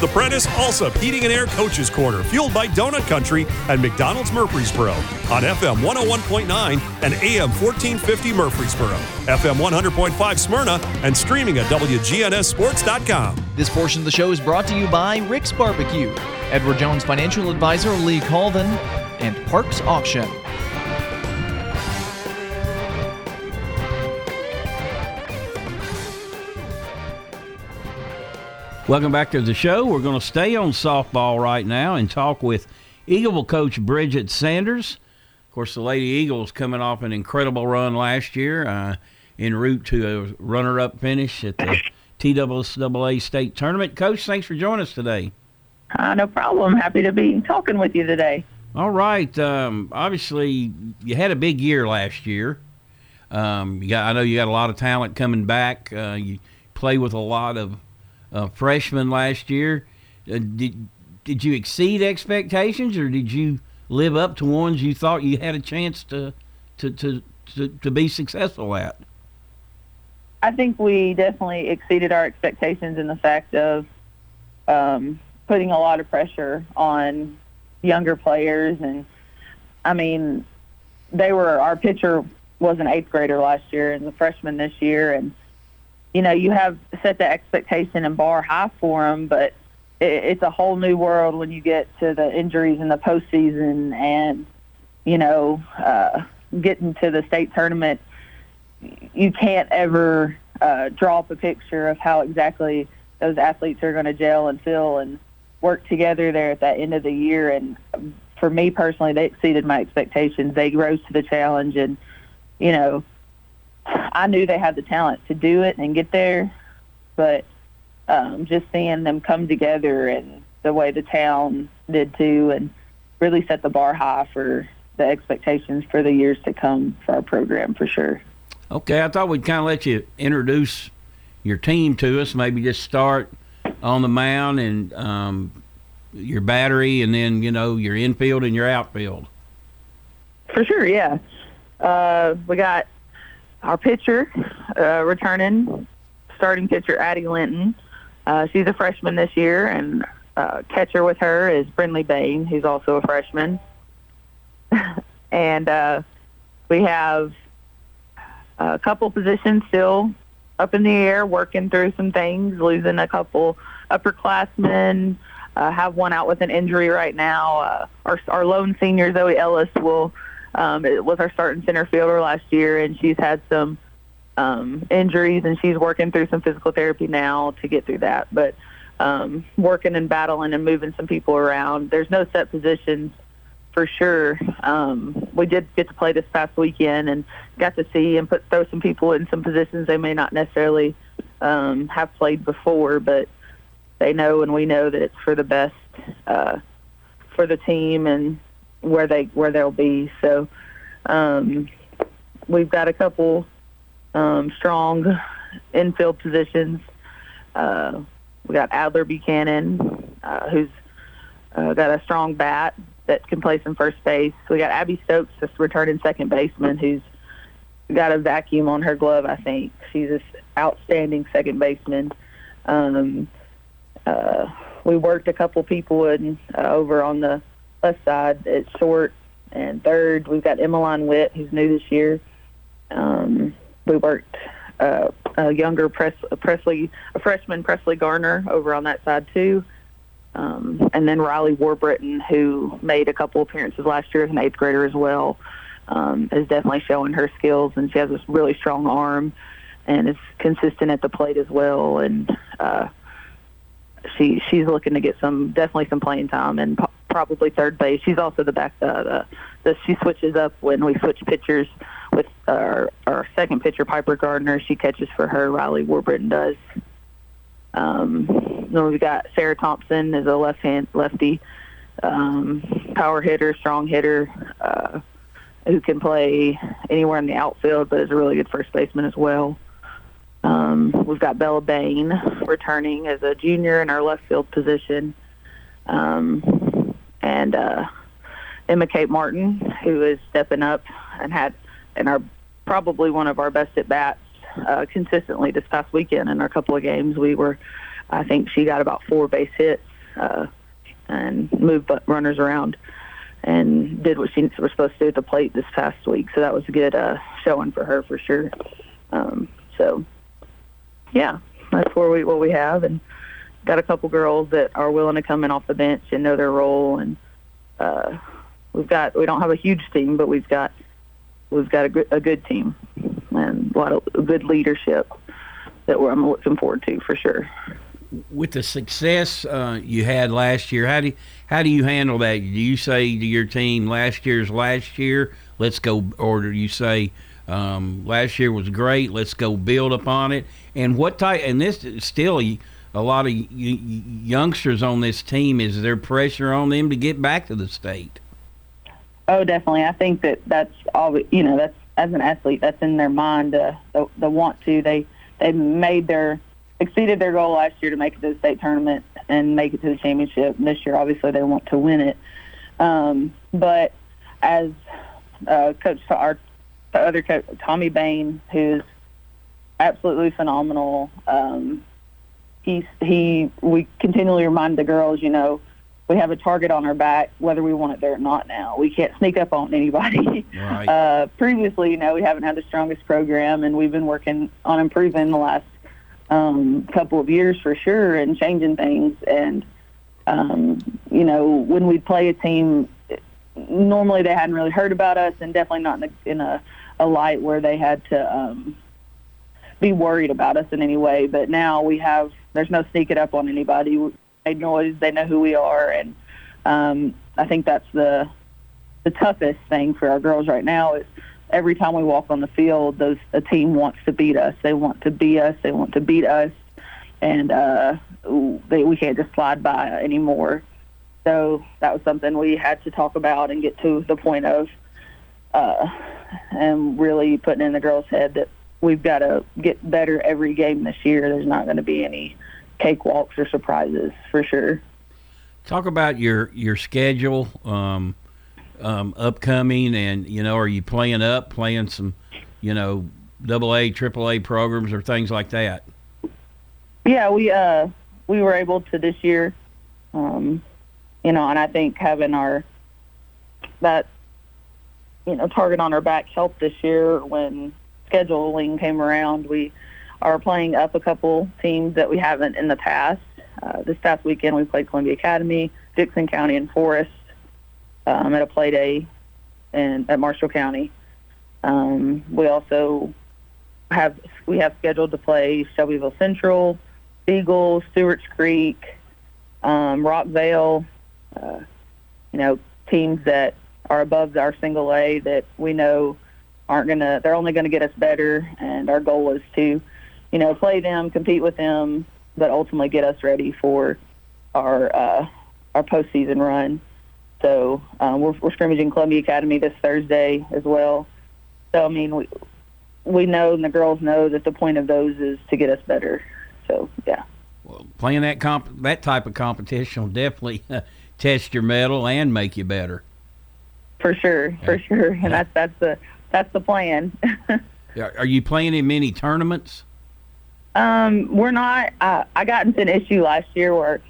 The Prentice Allsup Heating and Air Coaches Corner, fueled by Donut Country and McDonald's Murfreesboro on FM 101.9 and AM 1450 Murfreesboro, FM 100.5 Smyrna, and streaming at WGNSSports.com. This portion of the show is brought to you by Rick's Barbecue, Edward Jones Financial Advisor Lee Colvin, and Parks Auction. Welcome back to the show. We're going to stay on softball right now and talk with Eagleville coach Bridget Sanders. Of course, the Lady Eagles coming off an incredible run last year, uh, en route to a runner-up finish at the TSSAA state tournament. Coach, thanks for joining us today. Uh, no problem. Happy to be talking with you today. All right. Um, obviously, you had a big year last year. Um, you got, I know you got a lot of talent coming back. Uh, you play with a lot of uh, freshmen last year. Uh, did did you exceed expectations, or did you live up to ones you thought you had a chance to to to to, to be successful at? I think we definitely exceeded our expectations in the fact of um, putting a lot of pressure on younger players, and I mean, they were our pitcher was an eighth grader last year and a freshman this year, and you know, you have set the expectation and bar high for them, but it, it's a whole new world when you get to the injuries in the postseason and, you know, uh, getting to the state tournament. You can't ever uh, draw up a picture of how exactly those athletes are going to gel and feel and work together there at that end of the year. And for me personally, they exceeded my expectations. They rose to the challenge and, you know, I knew they had the talent to do it and get there, but um, just seeing them come together and the way the town did too, and really set the bar high for the expectations for the years to come for our program for sure. Okay, I thought we'd kind of let you introduce your team to us. Maybe just start on the mound and um, your battery, and then you know your infield and your outfield. For sure, yeah. Uh, we got our pitcher, uh, returning starting pitcher Addie Linton. Uh, she's a freshman this year, and uh, catcher with her is Brindley Bain, who's also a freshman. and uh, we have a couple positions still up in the air, working through some things, losing a couple upperclassmen. Uh, have one out with an injury right now. Uh, our, our lone senior Zoe Ellis will um, it was our starting center fielder last year, and she's had some um, injuries, and she's working through some physical therapy now to get through that. But um, working and battling and moving some people around. There's no set positions for sure. Um, we did get to play this past weekend and got to see and put throw some people in some positions they may not necessarily um, have played before, but they know and we know that it's for the best uh, for the team and where they where they'll be. So um, we've got a couple um, strong infield positions. Uh, we got Adler Buchanan, uh, who's uh, got a strong bat that can play some first base. We got Abby Stokes, just returning second baseman, who's got a vacuum on her glove. I think she's an outstanding second baseman. Um, uh, we worked a couple people in uh, over on the left side at short and third. We've got Emmeline Witt, who's new this year. Um, we worked uh, a younger Pres- Presley, a freshman Presley Garner over on that side too. Um, and then Riley Warburton, who made a couple appearances last year as an eighth grader as well, um, is definitely showing her skills, and she has a really strong arm and is consistent at the plate as well. And uh, she she's looking to get some definitely some playing time and probably third base. She's also the back. Uh, the, the she switches up when we switch pitchers with our our second pitcher Piper Gardner. She catches for her. Riley Warburton does. Um, then we've got Sarah Thompson is a left hand lefty, um, power hitter, strong hitter, uh, who can play anywhere in the outfield, but is a really good first baseman as well. Um, we've got Bella Bain returning as a junior in our left field position. Um, and uh, Emma Kate Martin, who is stepping up and had and are probably one of our best at bats uh, consistently this past weekend in our couple of games. We were, I think she got about four base hits uh, and moved runners around and did what she was supposed to do at the plate this past week. So that was a good uh, showing for her for sure. Um, so, yeah, that's where we what we have, and got a couple girls that are willing to come in off the bench and know their role, and uh, we've got we don't have a huge team, but we've got we've got a good, a good team and a lot of good leadership that we're, I'm looking forward to for sure. With the success uh, you had last year, how do you, how do you handle that? Do you say to your team, "Last year's last year, let's go," or do you say, um, "Last year was great, let's go build upon it"? And what type? And this still a lot of youngsters on this team. Is there pressure on them to get back to the state? Oh, definitely. I think that that's all. You know, that's as an athlete, that's in their mind. Uh, the, the want to. They they made their exceeded their goal last year to make it to the state tournament and make it to the championship. And this year, obviously, they want to win it. Um, but as uh, coach, our other coach, Tommy Bain, who's absolutely phenomenal. Um, he he we continually remind the girls, you know, we have a target on our back, whether we want it there or not. Now we can't sneak up on anybody. Right. Uh, previously, you know, we haven't had the strongest program, and we've been working on improving the last um, couple of years for sure, and changing things. And um, you know, when we play a team, normally they hadn't really heard about us, and definitely not in a, in a, a light where they had to um, be worried about us in any way. But now we have there's no sneaking up on anybody. We made noise. They know who we are, and um, I think that's the the toughest thing for our girls right now is every time we walk on the field, those the team wants to beat us. They want to beat us. They want to beat us, and uh, they, we can't just slide by anymore. So that was something we had to talk about and get to the point of, uh, and really putting in the girls' head that we've got to get better every game this year. There's not going to be any cakewalks or surprises for sure. Talk about your your schedule um, um, upcoming, and you know, are you playing up, playing some, you know, double A, triple A programs or things like that? Yeah, we uh we were able to this year, um, you know, and I think having our that you know target on our back helped this year when scheduling came around, we are playing up a couple teams that we haven't in the past. Uh, this past weekend, we played Columbia Academy, Dickson County, and Forest um, at a play day in, at Marshall County. Um, we also have we have scheduled to play Shelbyville Central, Siegel, Stewart's Creek, um, Rockvale. Uh, you know, teams that are above our single A that we know aren't gonna they're only gonna get us better and our goal is to you know play them compete with them but ultimately get us ready for our uh our postseason run. So um, we're, we're scrimmaging Columbia Academy this Thursday as well. So I mean we we know and the girls know that the point of those is to get us better. So yeah. Well playing that comp that type of competition will definitely uh, test your mettle and make you better. For sure for sure. And that's that's the that's the plan. Are you playing in many tournaments? Um, we're not. I, I got into an issue last year where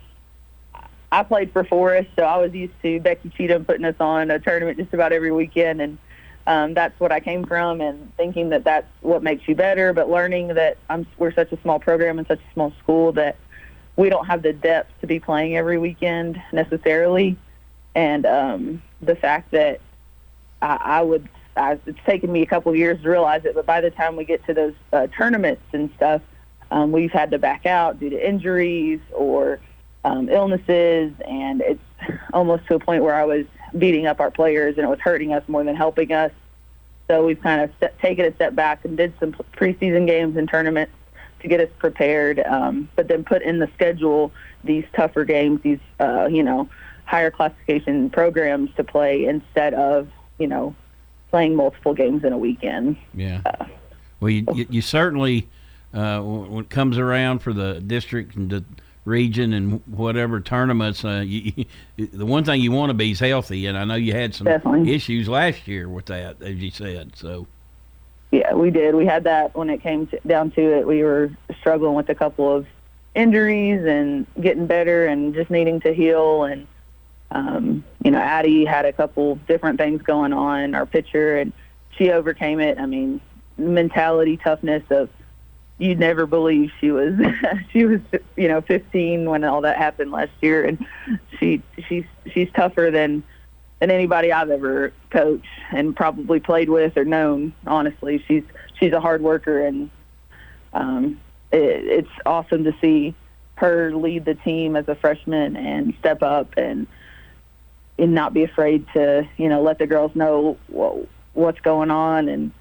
I played for Forest, so I was used to Becky Cheatham putting us on a tournament just about every weekend, and um, that's what I came from, and thinking that that's what makes you better. But learning that I'm, we're such a small program and such a small school that we don't have the depth to be playing every weekend necessarily, and um, the fact that I, I would uh, it's taken me a couple of years to realize it, but by the time we get to those uh, tournaments and stuff, um, we've had to back out due to injuries or um, illnesses, and it's almost to a point where I was beating up our players and it was hurting us more than helping us. So we've kind of set, taken a step back and did some preseason games and tournaments to get us prepared, um, but then put in the schedule these tougher games, these uh, you know higher classification programs to play instead of you know playing multiple games in a weekend. Yeah. Uh, well, you, you, you certainly, uh, when it comes around for the district and the region and whatever tournaments, uh, you, you, the one thing you want to be is healthy. And I know you had some Definitely. issues last year with that, as you said. So. Yeah, we did. We had that when it came to, down to it. We were struggling with a couple of injuries and getting better and just needing to heal. And, um, you know, Addie had a couple different things going on, our pitcher, and she overcame it. I mean, mentality, toughness of you'd never believe she was she was you know 15 when all that happened last year and she she's she's tougher than than anybody I've ever coached and probably played with or known honestly she's she's a hard worker and um it, it's awesome to see her lead the team as a freshman and step up and and not be afraid to you know let the girls know what, what's going on and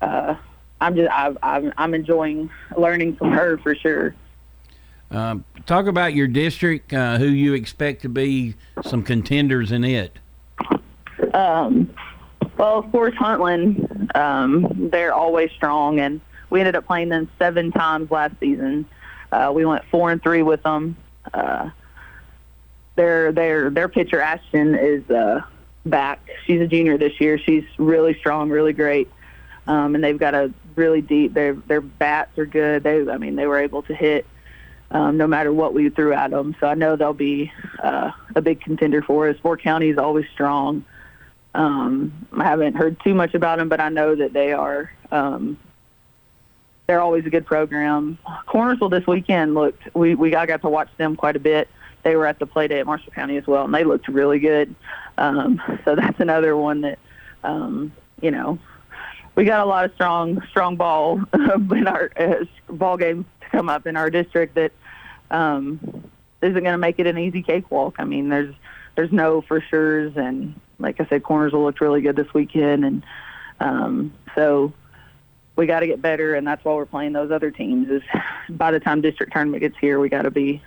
uh I'm just I, I'm I'm enjoying learning from her for sure. Um, talk about your district. Uh, who you expect to be some contenders in it? Um, well, of course, Huntland. Um, they're always strong, and we ended up playing them seven times last season. Uh, we went four and three with them. Uh, their their their pitcher Ashton is uh, back. She's a junior this year. She's really strong, really great, um, and they've got a really deep. Their their bats are good. They I mean they were able to hit um, no matter what we threw at them. So I know they'll be uh, a big contender for us. Fort County is always strong. Um, I haven't heard too much about them, but I know that they are. Um, they're always a good program. Cornersville this weekend looked. We we I got to watch them quite a bit. They were at the play day at Marshall County as well, and they looked really good. Um, so that's another one that um, you know we got a lot of strong strong ball in our uh, ball games to come up in our district that um, isn't going to make it an easy cakewalk. I mean, there's there's no for sure's, and like I said, Cornersville look really good this weekend, and um, so we got to get better, and that's why we're playing those other teams. Is by the time district tournament gets here, we got to be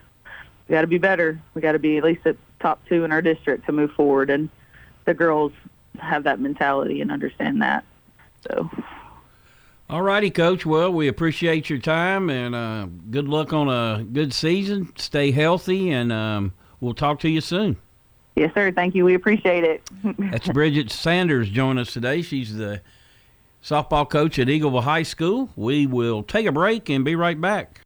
we got to be better. We got to be at least at top two in our district to move forward, and the girls have that mentality and understand that. So. All righty, Coach. Well, we appreciate your time and uh, good luck on a good season. Stay healthy, and um, we'll talk to you soon. Yes, sir. Thank you. We appreciate it. That's Bridget Sanders joining us today. She's the softball coach at Eagleville High School. We will take a break and be right back.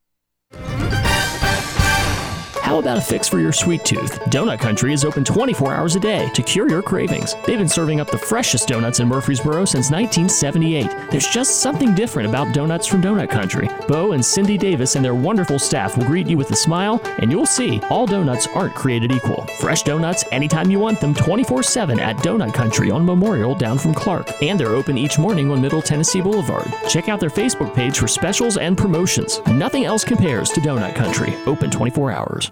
How about a fix for your sweet tooth? Donut Country is open 24 hours a day to cure your cravings. They've been serving up the freshest donuts in Murfreesboro since 1978. There's just something different about donuts from Donut Country. Bo and Cindy Davis and their wonderful staff will greet you with a smile, and you'll see all donuts aren't created equal. Fresh donuts anytime you want them 24 7 at Donut Country on Memorial down from Clark. And they're open each morning on Middle Tennessee Boulevard. Check out their Facebook page for specials and promotions. Nothing else compares to Donut Country. Open 24 hours.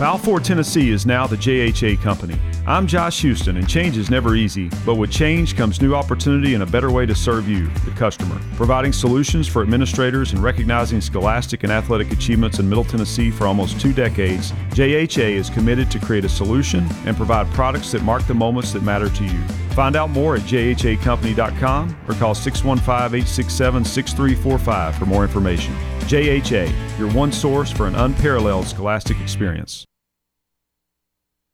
Balfour, Tennessee is now the JHA company. I'm Josh Houston, and change is never easy, but with change comes new opportunity and a better way to serve you, the customer. Providing solutions for administrators and recognizing scholastic and athletic achievements in Middle Tennessee for almost two decades, JHA is committed to create a solution and provide products that mark the moments that matter to you. Find out more at jhacompany.com or call 615 867 6345 for more information. JHA, your one source for an unparalleled scholastic experience.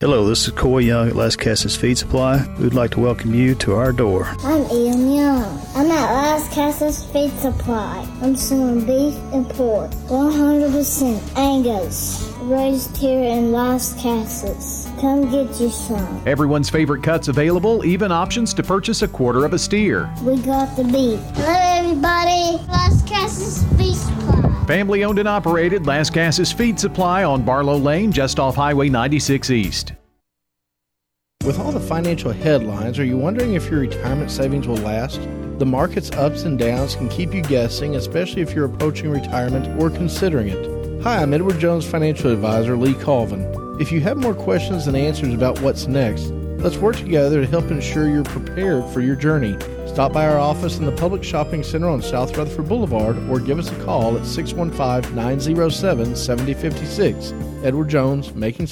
Hello, this is Coy Young at Lascassas Feed Supply. We'd like to welcome you to our door. I'm Ian Young. I'm at Lascassas Feed Supply. I'm selling beef and pork, 100% Angus, raised here in Lascassas. Come get you some. Everyone's favorite cuts available, even options to purchase a quarter of a steer. We got the beef. Hello, everybody. Lascassas Feed Supply. Family owned and operated Lascassas Feed Supply on Barlow Lane, just off Highway 96 East. With all the financial headlines, are you wondering if your retirement savings will last? The market's ups and downs can keep you guessing, especially if you're approaching retirement or considering it. Hi, I'm Edward Jones financial advisor Lee Colvin. If you have more questions than answers about what's next, let's work together to help ensure you're prepared for your journey. Stop by our office in the Public Shopping Center on South Rutherford Boulevard or give us a call at 615 907 7056. Edward Jones, making